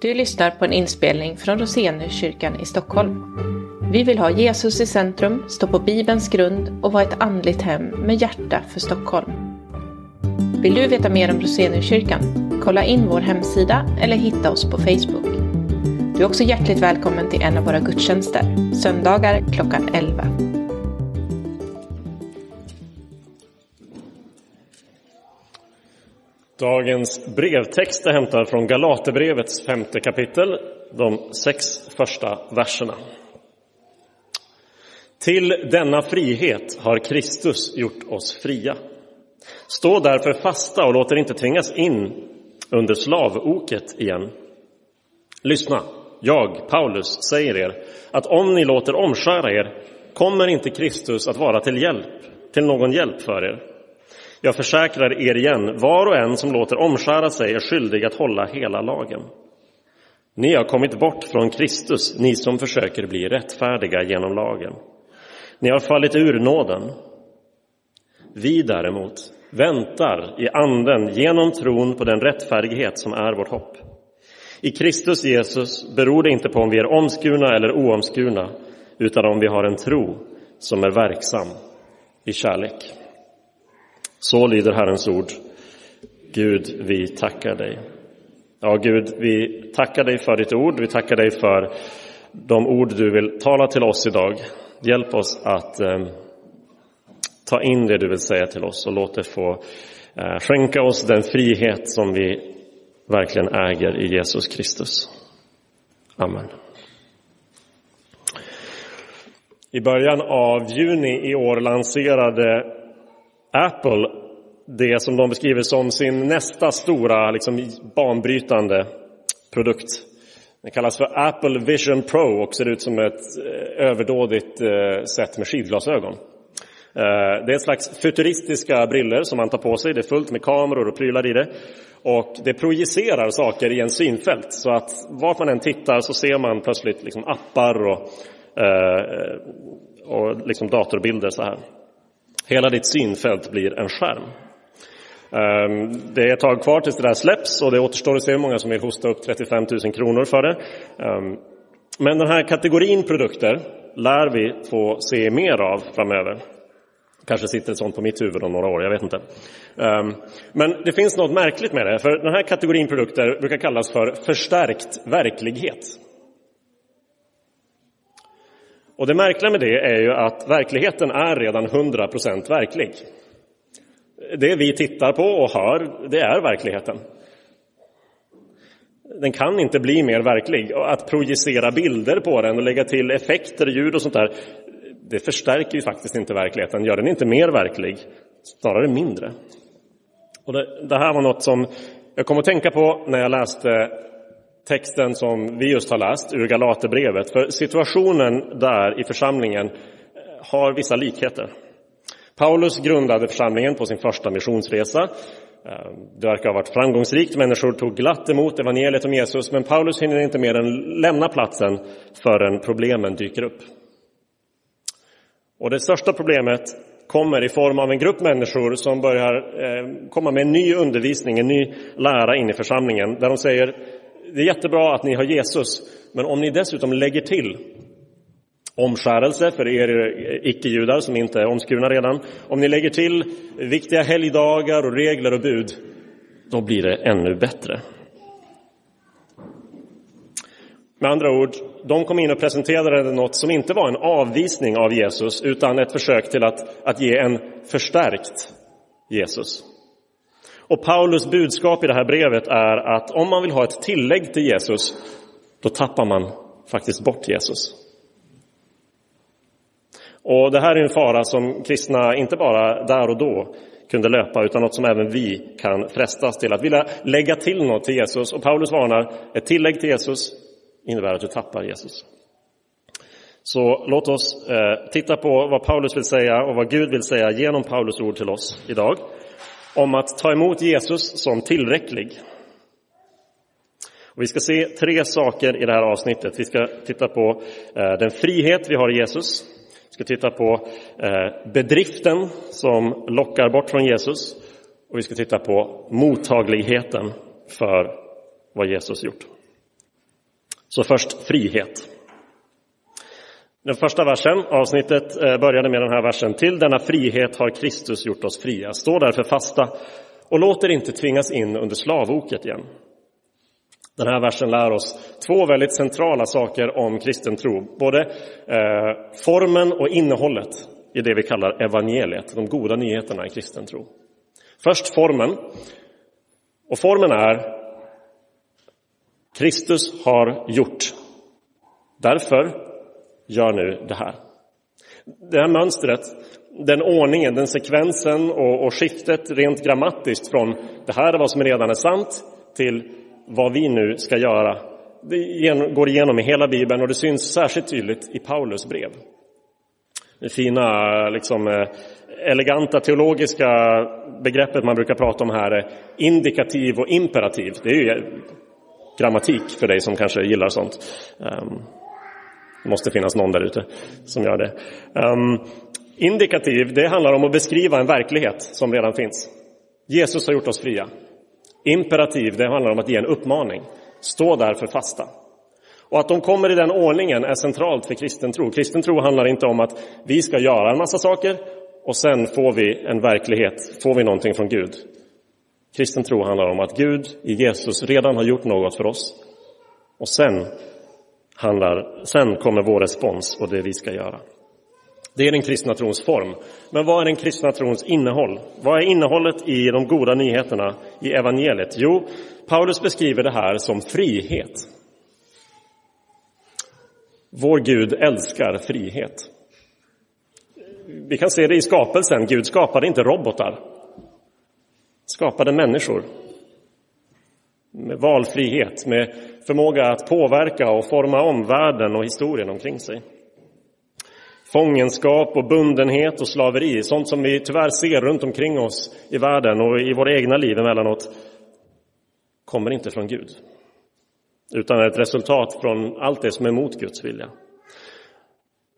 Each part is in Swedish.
Du lyssnar på en inspelning från Roseniuskyrkan i Stockholm. Vi vill ha Jesus i centrum, stå på Bibelns grund och vara ett andligt hem med hjärta för Stockholm. Vill du veta mer om Roseniuskyrkan? Kolla in vår hemsida eller hitta oss på Facebook. Du är också hjärtligt välkommen till en av våra gudstjänster, söndagar klockan 11. Dagens brevtext är hämtad från Galaterbrevets femte kapitel, de sex första verserna. Till denna frihet har Kristus gjort oss fria. Stå därför fasta och låt er inte tvingas in under slavoket igen. Lyssna, jag, Paulus, säger er att om ni låter omskära er kommer inte Kristus att vara till hjälp, till någon hjälp för er. Jag försäkrar er igen, var och en som låter omskära sig är skyldig att hålla hela lagen. Ni har kommit bort från Kristus, ni som försöker bli rättfärdiga genom lagen. Ni har fallit ur nåden. Vi däremot väntar i anden genom tron på den rättfärdighet som är vårt hopp. I Kristus Jesus beror det inte på om vi är omskurna eller oomskurna, utan om vi har en tro som är verksam i kärlek. Så lyder Herrens ord. Gud, vi tackar dig. Ja, Gud, vi tackar dig för ditt ord. Vi tackar dig för de ord du vill tala till oss idag. Hjälp oss att eh, ta in det du vill säga till oss och låt det få eh, skänka oss den frihet som vi verkligen äger i Jesus Kristus. Amen. I början av juni i år lanserade Apple det som de beskriver som sin nästa stora liksom, banbrytande produkt. Den kallas för Apple Vision Pro och ser ut som ett eh, överdådigt eh, sätt med skidglasögon. Eh, det är ett slags futuristiska briller som man tar på sig. Det är fullt med kameror och prylar i det. Och det projicerar saker i en synfält så att vart man än tittar så ser man plötsligt liksom appar och, eh, och liksom datorbilder så här. Hela ditt synfält blir en skärm. Ehm, det är ett tag kvar tills det där släpps och det återstår att se hur många som vill hosta upp 35 000 kronor för det. Ehm, men den här kategorin produkter lär vi få se mer av framöver. Kanske sitter ett sånt på mitt huvud om några år, jag vet inte. Ehm, men det finns något märkligt med det, för den här kategorin produkter brukar kallas för förstärkt verklighet. Och det märkliga med det är ju att verkligheten är redan 100% verklig. Det vi tittar på och hör, det är verkligheten. Den kan inte bli mer verklig. Att projicera bilder på den och lägga till effekter, ljud och sånt där, det förstärker ju faktiskt inte verkligheten, gör den inte mer verklig, snarare mindre. Och det, det här var något som jag kom att tänka på när jag läste texten som vi just har läst ur Galaterbrevet. För situationen där i församlingen eh, har vissa likheter. Paulus grundade församlingen på sin första missionsresa. Eh, det verkar ha varit framgångsrikt. Människor tog glatt emot evangeliet om Jesus, men Paulus hinner inte mer än lämna platsen förrän problemen dyker upp. Och det största problemet kommer i form av en grupp människor som börjar eh, komma med en ny undervisning, en ny lära in i församlingen, där de säger det är jättebra att ni har Jesus, men om ni dessutom lägger till omskärelse för er icke-judar som inte är omskurna redan, om ni lägger till viktiga helgdagar och regler och bud, då blir det ännu bättre. Med andra ord, de kom in och presenterade något som inte var en avvisning av Jesus, utan ett försök till att, att ge en förstärkt Jesus. Och Paulus budskap i det här brevet är att om man vill ha ett tillägg till Jesus, då tappar man faktiskt bort Jesus. Och det här är en fara som kristna inte bara där och då kunde löpa, utan något som även vi kan frestas till. Att vilja lägga till något till Jesus. Och Paulus varnar, ett tillägg till Jesus innebär att du tappar Jesus. Så låt oss eh, titta på vad Paulus vill säga och vad Gud vill säga genom Paulus ord till oss idag om att ta emot Jesus som tillräcklig. Och vi ska se tre saker i det här avsnittet. Vi ska titta på eh, den frihet vi har i Jesus. Vi ska titta på eh, bedriften som lockar bort från Jesus. Och vi ska titta på mottagligheten för vad Jesus gjort. Så först frihet. Den första versen, avsnittet eh, började med den här versen. Till denna frihet har Kristus gjort oss fria. Stå därför fasta och låt er inte tvingas in under slavoket igen. Den här versen lär oss två väldigt centrala saker om kristen tro. Både eh, formen och innehållet i det vi kallar evangeliet, de goda nyheterna i kristen tro. Först formen. Och formen är Kristus har gjort. Därför gör nu det här. Det här mönstret, den ordningen, den sekvensen och, och skiftet rent grammatiskt från det här är vad som redan är sant till vad vi nu ska göra. Det går igenom i hela Bibeln och det syns särskilt tydligt i Paulus brev. Det fina, liksom, eh, eleganta teologiska begreppet man brukar prata om här är indikativ och imperativ. Det är ju grammatik för dig som kanske gillar sånt. Ehm, det måste finnas någon där ute som gör det. Um, indikativ, det handlar om att beskriva en verklighet som redan finns. Jesus har gjort oss fria. Imperativ, det handlar om att ge en uppmaning. Stå därför fasta. Och att de kommer i den ordningen är centralt för kristen tro. Kristen tro handlar inte om att vi ska göra en massa saker och sen får vi en verklighet, får vi någonting från Gud. Kristen tro handlar om att Gud i Jesus redan har gjort något för oss och sen handlar, sen kommer vår respons och det vi ska göra. Det är den kristna trons form. Men vad är den kristna trons innehåll? Vad är innehållet i de goda nyheterna i evangeliet? Jo, Paulus beskriver det här som frihet. Vår Gud älskar frihet. Vi kan se det i skapelsen. Gud skapade inte robotar. Skapade människor. Med valfrihet, med förmåga att påverka och forma om världen och historien omkring sig. Fångenskap och bundenhet och slaveri, sånt som vi tyvärr ser runt omkring oss i världen och i våra egna liv emellanåt, kommer inte från Gud. Utan är ett resultat från allt det som är emot Guds vilja.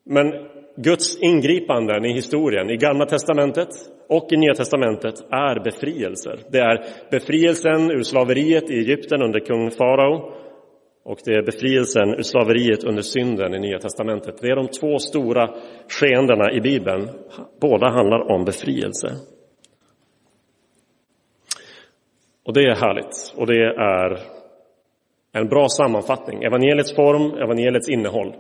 Men Guds ingripanden i historien, i Gamla testamentet och i Nya testamentet, är befrielser. Det är befrielsen ur slaveriet i Egypten under kung farao och det är befrielsen ur slaveriet under synden i Nya testamentet. Det är de två stora skeendena i Bibeln. Båda handlar om befrielse. Och det är härligt och det är en bra sammanfattning. Evangeliets form, evangeliets innehåll.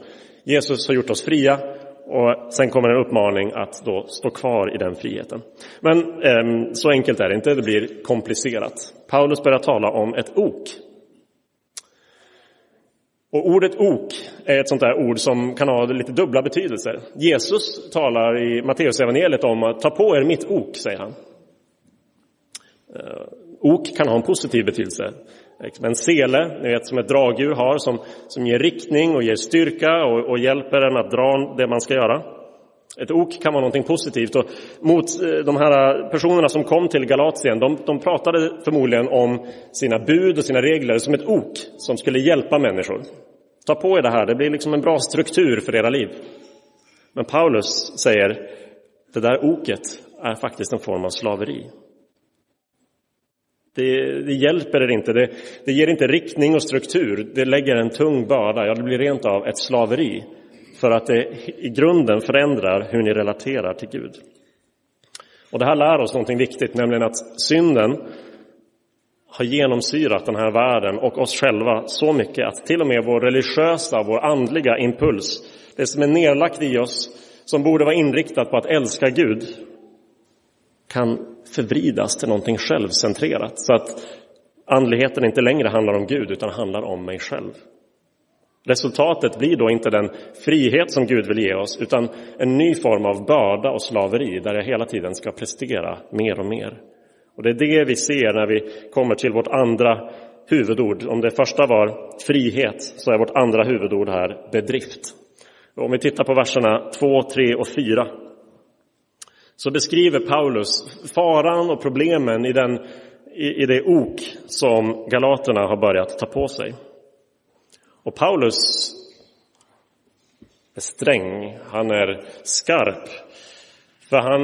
Jesus har gjort oss fria och sen kommer en uppmaning att då stå kvar i den friheten. Men eh, så enkelt är det inte, det blir komplicerat. Paulus börjar tala om ett ok och ordet ok är ett sånt där ord som kan ha lite dubbla betydelser. Jesus talar i Matteusevangeliet om att ta på er mitt ok, säger han. Eh, ok kan ha en positiv betydelse. En sele, ni vet som ett dragdjur har, som, som ger riktning och ger styrka och, och hjälper en att dra det man ska göra. Ett ok kan vara någonting positivt. Och mot eh, de här eh, personerna som kom till Galatien, de, de pratade förmodligen om sina bud och sina regler som ett ok som skulle hjälpa människor. Ta på er det här, det blir liksom en bra struktur för era liv. Men Paulus säger, det där oket är faktiskt en form av slaveri. Det, det hjälper er inte, det, det ger inte riktning och struktur, det lägger en tung börda, ja det blir rent av ett slaveri för att det i grunden förändrar hur ni relaterar till Gud. Och det här lär oss någonting viktigt, nämligen att synden har genomsyrat den här världen och oss själva så mycket att till och med vår religiösa, vår andliga impuls, det som är nedlagt i oss, som borde vara inriktat på att älska Gud, kan förvridas till någonting självcentrerat. Så att andligheten inte längre handlar om Gud utan handlar om mig själv. Resultatet blir då inte den frihet som Gud vill ge oss utan en ny form av börda och slaveri där jag hela tiden ska prestera mer och mer. Och det är det vi ser när vi kommer till vårt andra huvudord. Om det första var frihet så är vårt andra huvudord här bedrift. Och om vi tittar på verserna 2, 3 och 4 så beskriver Paulus faran och problemen i, den, i, i det ok som galaterna har börjat ta på sig. Och Paulus är sträng, han är skarp. För han,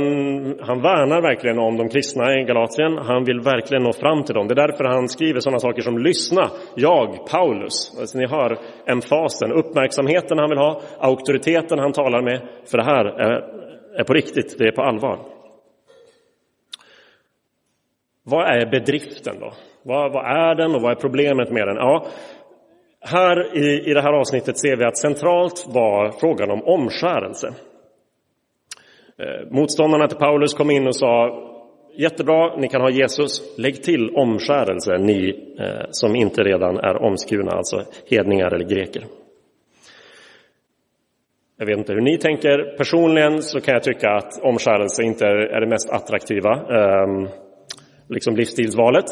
han värnar verkligen om de kristna i Galatien. Han vill verkligen nå fram till dem. Det är därför han skriver sådana saker som lyssna, jag, Paulus. Alltså, ni hör emfasen, uppmärksamheten han vill ha, auktoriteten han talar med. För det här är, är på riktigt, det är på allvar. Vad är bedriften då? Vad, vad, är den och vad är problemet med den? Ja, här i, i det här avsnittet ser vi att centralt var frågan om omskärelse. Eh, motståndarna till Paulus kom in och sa Jättebra, ni kan ha Jesus. Lägg till omskärelse, ni eh, som inte redan är omskurna, alltså hedningar eller greker. Jag vet inte hur ni tänker. Personligen så kan jag tycka att omskärelse inte är det mest attraktiva, eh, liksom livsstilsvalet,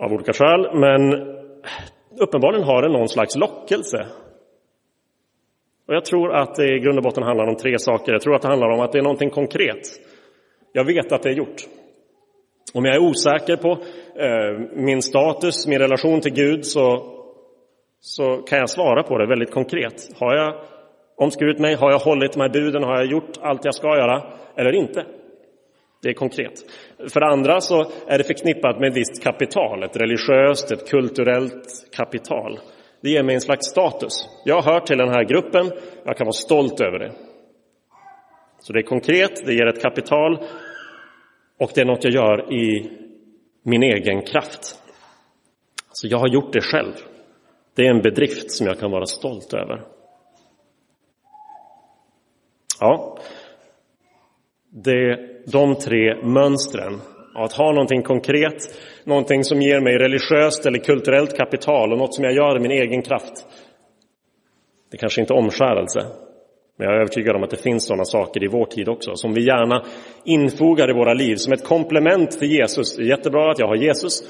av olika skäl. Men uppenbarligen har den någon slags lockelse och jag tror att det i grund och botten handlar om tre saker. Jag tror att det handlar om att det är någonting konkret. Jag vet att det är gjort. Om jag är osäker på eh, min status, min relation till Gud, så, så kan jag svara på det väldigt konkret. Har jag omskurit mig? Har jag hållit de här buden? Har jag gjort allt jag ska göra? Eller inte? Det är konkret. För det andra så är det förknippat med ett visst kapital, ett religiöst, ett kulturellt kapital. Det ger mig en slags status. Jag hör till den här gruppen, jag kan vara stolt över det. Så det är konkret, det ger ett kapital och det är något jag gör i min egen kraft. Så jag har gjort det själv. Det är en bedrift som jag kan vara stolt över. Ja, det, de tre mönstren att ha någonting konkret, någonting som ger mig religiöst eller kulturellt kapital och något som jag gör i min egen kraft. Det kanske inte är omskärelse, men jag är övertygad om att det finns sådana saker i vår tid också som vi gärna infogar i våra liv som ett komplement till Jesus. Det är jättebra att jag har Jesus,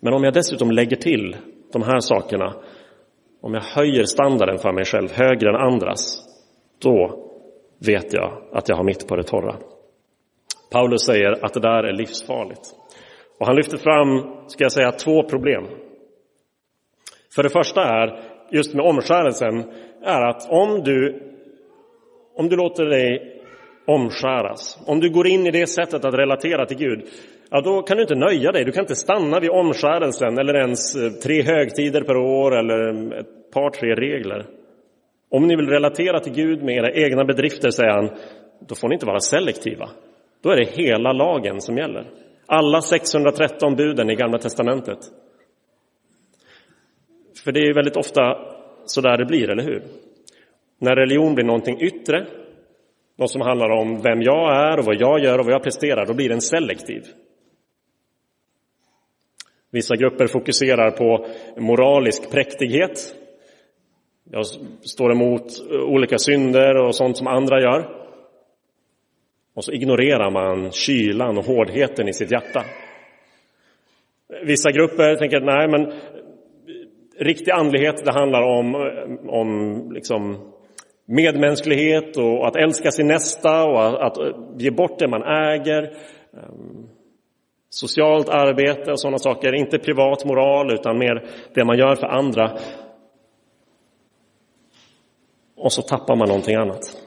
men om jag dessutom lägger till de här sakerna, om jag höjer standarden för mig själv högre än andras, då vet jag att jag har mitt på det torra. Paulus säger att det där är livsfarligt. Och han lyfter fram, ska jag säga, två problem. För det första är, just med omskärelsen, är att om du, om du låter dig omskäras, om du går in i det sättet att relatera till Gud, ja, då kan du inte nöja dig. Du kan inte stanna vid omskärelsen eller ens eh, tre högtider per år eller eh, ett par, tre regler. Om ni vill relatera till Gud med era egna bedrifter, säger han, då får ni inte vara selektiva. Då är det hela lagen som gäller. Alla 613 buden i Gamla testamentet. För det är väldigt ofta så där det blir, eller hur? När religion blir någonting yttre, något som handlar om vem jag är och vad jag gör och vad jag presterar, då blir den selektiv. Vissa grupper fokuserar på moralisk präktighet. Jag står emot olika synder och sånt som andra gör. Och så ignorerar man kylan och hårdheten i sitt hjärta. Vissa grupper tänker att nej, men riktig andlighet det handlar om, om liksom medmänsklighet och att älska sin nästa och att, ge bort det man äger. Ehm, socialt arbete och sådana saker, inte privat moral utan mer det man gör för andra. Och så tappar man någonting annat.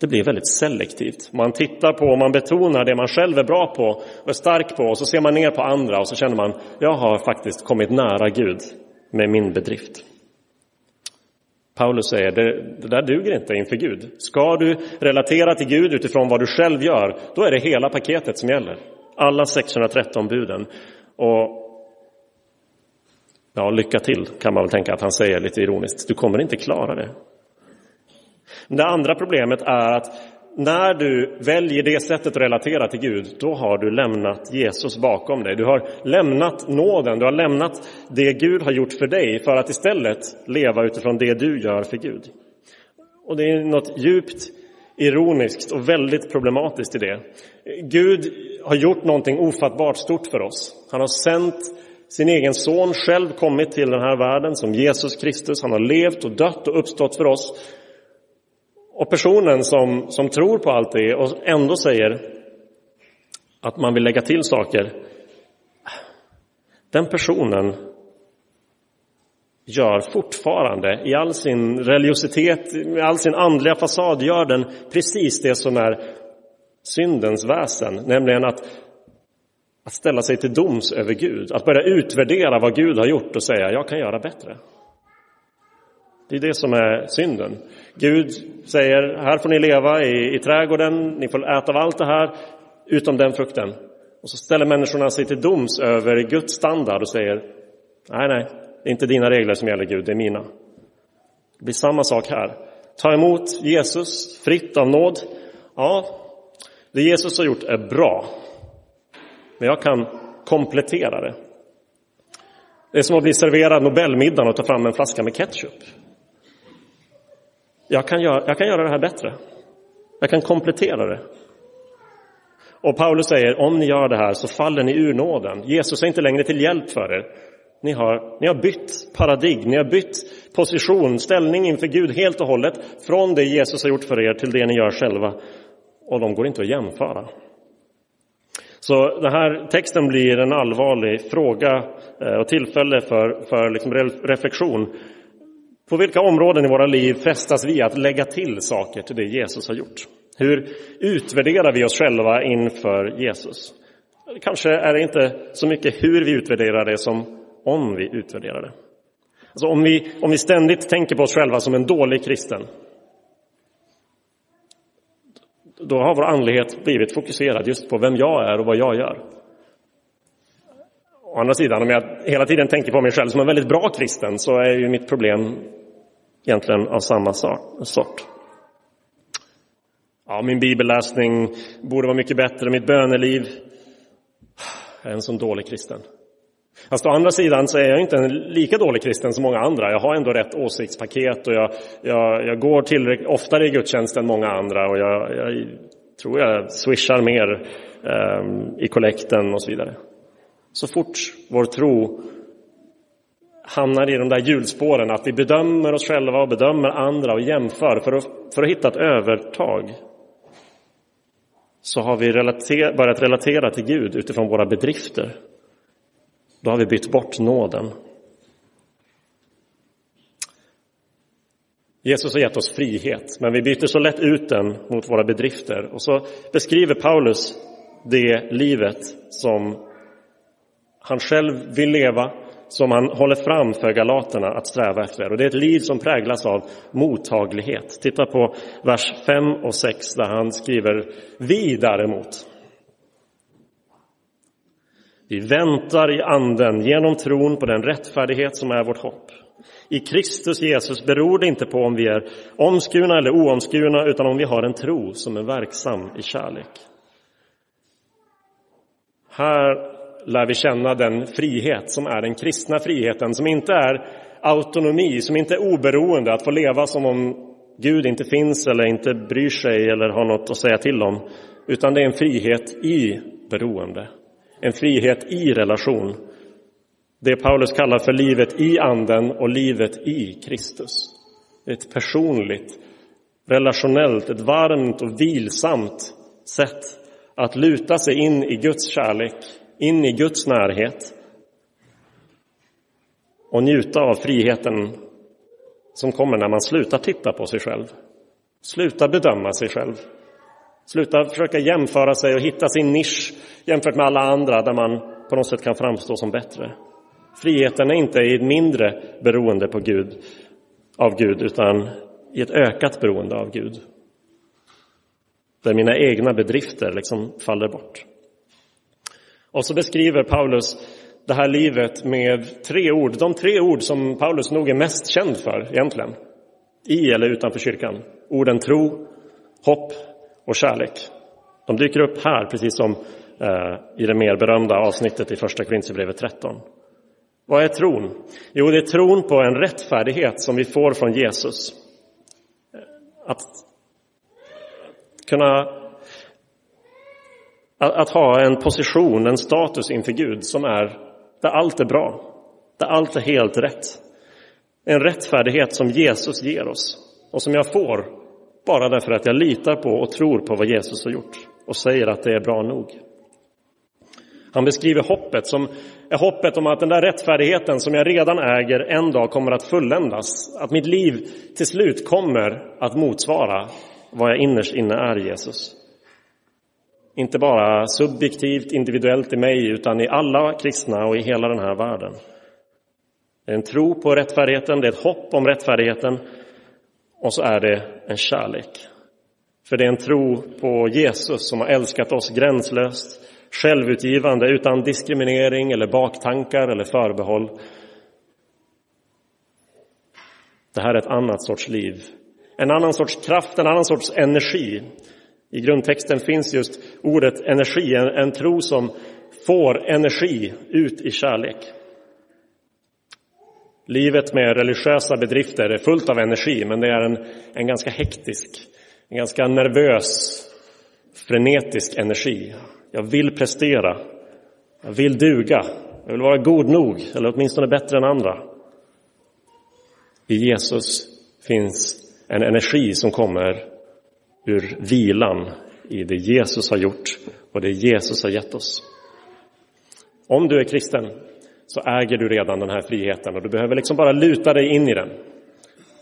Det blir väldigt selektivt. Man tittar på och man betonar det man själv är bra på och är stark på och så ser man ner på andra och så känner man, jag har faktiskt kommit nära Gud med min bedrift. Paulus säger, det, det där duger inte inför Gud. Ska du relatera till Gud utifrån vad du själv gör, då är det hela paketet som gäller. Alla 613 buden. Och ja, lycka till kan man väl tänka att han säger lite ironiskt. Du kommer inte klara det. Det andra problemet är att när du väljer det sättet att relatera till Gud, då har du lämnat Jesus bakom dig. Du har lämnat nåden, du har lämnat det Gud har gjort för dig för att istället leva utifrån det du gör för Gud. Och det är något djupt ironiskt och väldigt problematiskt i det. Gud har gjort någonting ofattbart stort för oss. Han har sänt sin egen son, själv kommit till den här världen som Jesus Kristus. Han har levt och dött och uppstått för oss. Och personen som, som tror på allt det och ändå säger att man vill lägga till saker, den personen gör fortfarande i all sin religiositet, i all sin andliga fasad, gör den precis det som är syndens väsen, nämligen att, att ställa sig till doms över Gud, att börja utvärdera vad Gud har gjort och säga jag kan göra bättre. Det är det som är synden. Gud säger, här får ni leva i, i trädgården, ni får äta av allt det här, utom den frukten. Och så ställer människorna sig till doms över Guds standard och säger, nej, nej, det är inte dina regler som gäller Gud, det är mina. Det blir samma sak här. Ta emot Jesus fritt av nåd. Ja, det Jesus har gjort är bra. Men jag kan komplettera det. Det är som att bli serverad Nobelmiddagen och ta fram en flaska med ketchup. Jag kan, göra, jag kan göra det här bättre. Jag kan komplettera det. Och Paulus säger, om ni gör det här så faller ni ur nåden. Jesus är inte längre till hjälp för er. Ni har, ni har bytt paradigm, ni har bytt position, ställning inför Gud helt och hållet från det Jesus har gjort för er till det ni gör själva. Och de går inte att jämföra. Så den här texten blir en allvarlig fråga eh, och tillfälle för, för liksom reflektion. På vilka områden i våra liv frestas vi att lägga till saker till det Jesus har gjort? Hur utvärderar vi oss själva inför Jesus? Kanske är det inte så mycket hur vi utvärderar det som om vi utvärderar det. Alltså om, vi, om vi ständigt tänker på oss själva som en dålig kristen, då har vår andlighet blivit fokuserad just på vem jag är och vad jag gör. Å andra sidan, om jag hela tiden tänker på mig själv som en väldigt bra kristen så är ju mitt problem egentligen av samma sort. Ja, min bibelläsning borde vara mycket bättre, mitt böneliv. Jag är en sån dålig kristen. Fast å andra sidan så är jag inte en lika dålig kristen som många andra. Jag har ändå rätt åsiktspaket och jag, jag, jag går tillräckligt oftare i gudstjänst än många andra och jag, jag tror jag swishar mer um, i kollekten och så vidare. Så fort vår tro hamnar i de där hjulspåren att vi bedömer oss själva och bedömer andra och jämför för att, för att hitta ett övertag så har vi relater, börjat relatera till Gud utifrån våra bedrifter då har vi bytt bort nåden. Jesus har gett oss frihet, men vi byter så lätt ut den mot våra bedrifter. Och så beskriver Paulus det livet som han själv vill leva, som han håller fram för galaterna att sträva efter. Och det är ett liv som präglas av mottaglighet. Titta på vers 5 och 6 där han skriver Vi däremot vi väntar i anden genom tron på den rättfärdighet som är vårt hopp. I Kristus Jesus beror det inte på om vi är omskurna eller oomskurna utan om vi har en tro som är verksam i kärlek. Här lär vi känna den frihet som är den kristna friheten, som inte är autonomi, som inte är oberoende, att få leva som om Gud inte finns eller inte bryr sig eller har något att säga till om, utan det är en frihet i beroende en frihet i relation. Det Paulus kallar för livet i anden och livet i Kristus. Ett personligt, relationellt, ett varmt och vilsamt sätt att luta sig in i Guds kärlek, in i Guds närhet och njuta av friheten som kommer när man slutar titta på sig själv, slutar bedöma sig själv, Sluta försöka jämföra sig och hitta sin nisch jämfört med alla andra där man på något sätt kan framstå som bättre. Friheten är inte i ett mindre beroende på Gud, av Gud utan i ett ökat beroende av Gud. Där mina egna bedrifter liksom faller bort. Och så beskriver Paulus det här livet med tre ord. De tre ord som Paulus nog är mest känd för egentligen. I eller utanför kyrkan. Orden tro, hopp och kärlek. De dyker upp här, precis som eh, i det mer berömda avsnittet i Första Korinthierbrevet 13. Vad är tron? Jo, det är tron på en rättfärdighet som vi får från Jesus. Att kunna att ha en position, en status inför Gud som är där allt är bra, där allt är helt rätt. En rättfärdighet som Jesus ger oss och som jag får bara därför att jag litar på och tror på vad Jesus har gjort och säger att det är bra nog. Han beskriver hoppet som är hoppet om att den där rättfärdigheten som jag redan äger en dag kommer att fulländas. Att mitt liv till slut kommer att motsvara vad jag innerst inne är Jesus. Inte bara subjektivt, individuellt i mig, utan i alla kristna och i hela den här världen. Det är en tro på rättfärdigheten, det är ett hopp om rättfärdigheten och så är det en kärlek. För det är en tro på Jesus som har älskat oss gränslöst, självutgivande, utan diskriminering eller baktankar eller förbehåll. Det här är ett annat sorts liv. En annan sorts kraft, en annan sorts energi. I grundtexten finns just ordet energi, en, en tro som får energi ut i kärlek. Livet med religiösa bedrifter är fullt av energi, men det är en, en ganska hektisk, en ganska nervös, frenetisk energi. Jag vill prestera, jag vill duga, jag vill vara god nog, eller åtminstone bättre än andra. I Jesus finns en energi som kommer ur vilan i det Jesus har gjort och det Jesus har gett oss. Om du är kristen så äger du redan den här friheten och du behöver liksom bara luta dig in i den.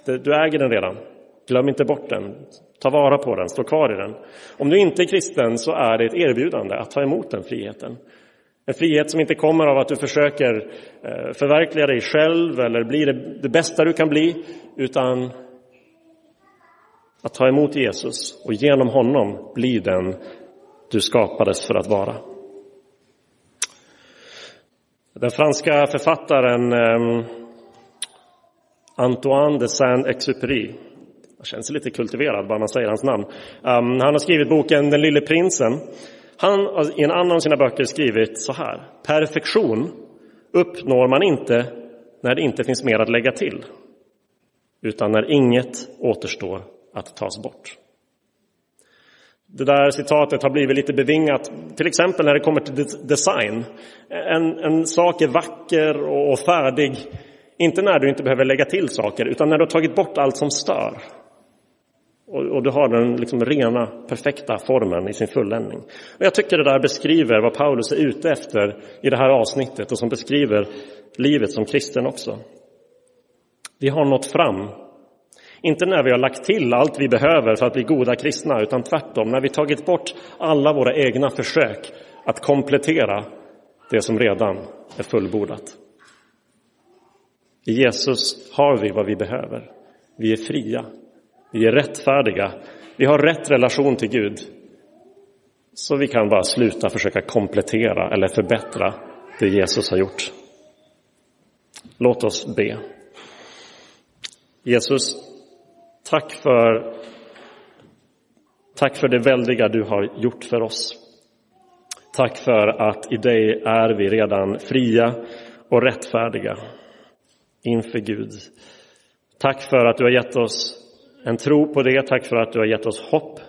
Du äger den redan. Glöm inte bort den. Ta vara på den, stå kvar i den. Om du inte är kristen så är det ett erbjudande att ta emot den friheten. En frihet som inte kommer av att du försöker eh, förverkliga dig själv eller bli det bästa du kan bli, utan att ta emot Jesus och genom honom bli den du skapades för att vara. Den franska författaren ehm, Antoine de Saint-Exupéry, jag känns lite kultiverad bara man säger hans namn. Ehm, han har skrivit boken Den lille prinsen. Han har i en annan av sina böcker skrivit så här. Perfektion uppnår man inte när det inte finns mer att lägga till, utan när inget återstår att tas bort. Det där citatet har blivit lite bevingat, till exempel när det kommer till design. En, en sak är vacker och färdig, inte när du inte behöver lägga till saker, utan när du har tagit bort allt som stör. Och, och du har den liksom rena, perfekta formen i sin fulländning. Och jag tycker det där beskriver vad Paulus är ute efter i det här avsnittet och som beskriver livet som kristen också. Vi har nått fram inte när vi har lagt till allt vi behöver för att bli goda kristna, utan tvärtom när vi tagit bort alla våra egna försök att komplettera det som redan är fullbordat. I Jesus har vi vad vi behöver. Vi är fria. Vi är rättfärdiga. Vi har rätt relation till Gud. Så vi kan bara sluta försöka komplettera eller förbättra det Jesus har gjort. Låt oss be. Jesus, Tack för, tack för det väldiga du har gjort för oss. Tack för att i dig är vi redan fria och rättfärdiga inför Gud. Tack för att du har gett oss en tro på det. Tack för att du har gett oss hopp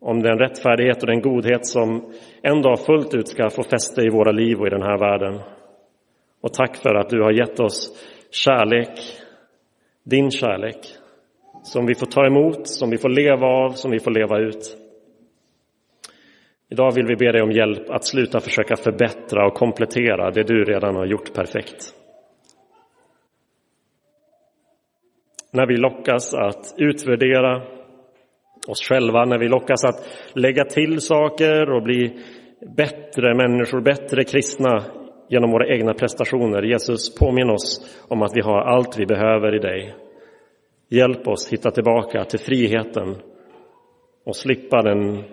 om den rättfärdighet och den godhet som en dag fullt ut ska få fäste i våra liv och i den här världen. Och tack för att du har gett oss kärlek, din kärlek, som vi får ta emot, som vi får leva av, som vi får leva ut. Idag vill vi be dig om hjälp att sluta försöka förbättra och komplettera det du redan har gjort perfekt. När vi lockas att utvärdera oss själva, när vi lockas att lägga till saker och bli bättre människor, bättre kristna genom våra egna prestationer. Jesus, påminn oss om att vi har allt vi behöver i dig Hjälp oss hitta tillbaka till friheten och slippa den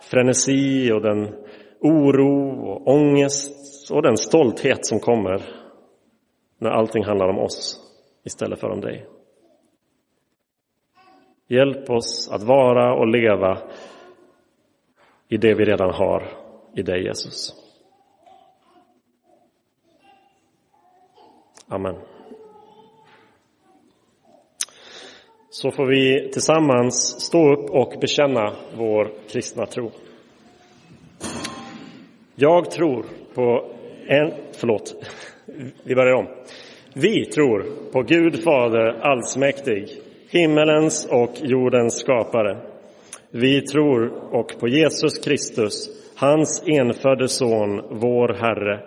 frenesi och den oro och ångest och den stolthet som kommer när allting handlar om oss istället för om dig. Hjälp oss att vara och leva i det vi redan har i dig, Jesus. Amen. Så får vi tillsammans stå upp och bekänna vår kristna tro. Jag tror på en... Förlåt, vi börjar om. Vi tror på Gud Fader allsmäktig, himmelens och jordens skapare. Vi tror och på Jesus Kristus, hans enfödde son, vår Herre,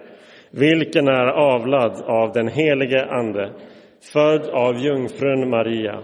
vilken är avlad av den helige Ande, född av jungfrun Maria,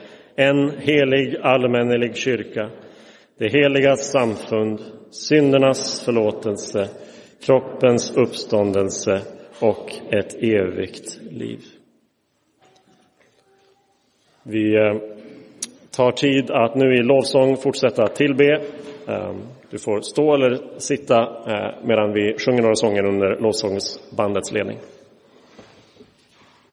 en helig allmännelig kyrka, det heliga samfund, syndernas förlåtelse, kroppens uppståndelse och ett evigt liv. Vi eh, tar tid att nu i lovsång fortsätta tillbe. Ehm, du får stå eller sitta eh, medan vi sjunger några sånger under lovsångsbandets ledning.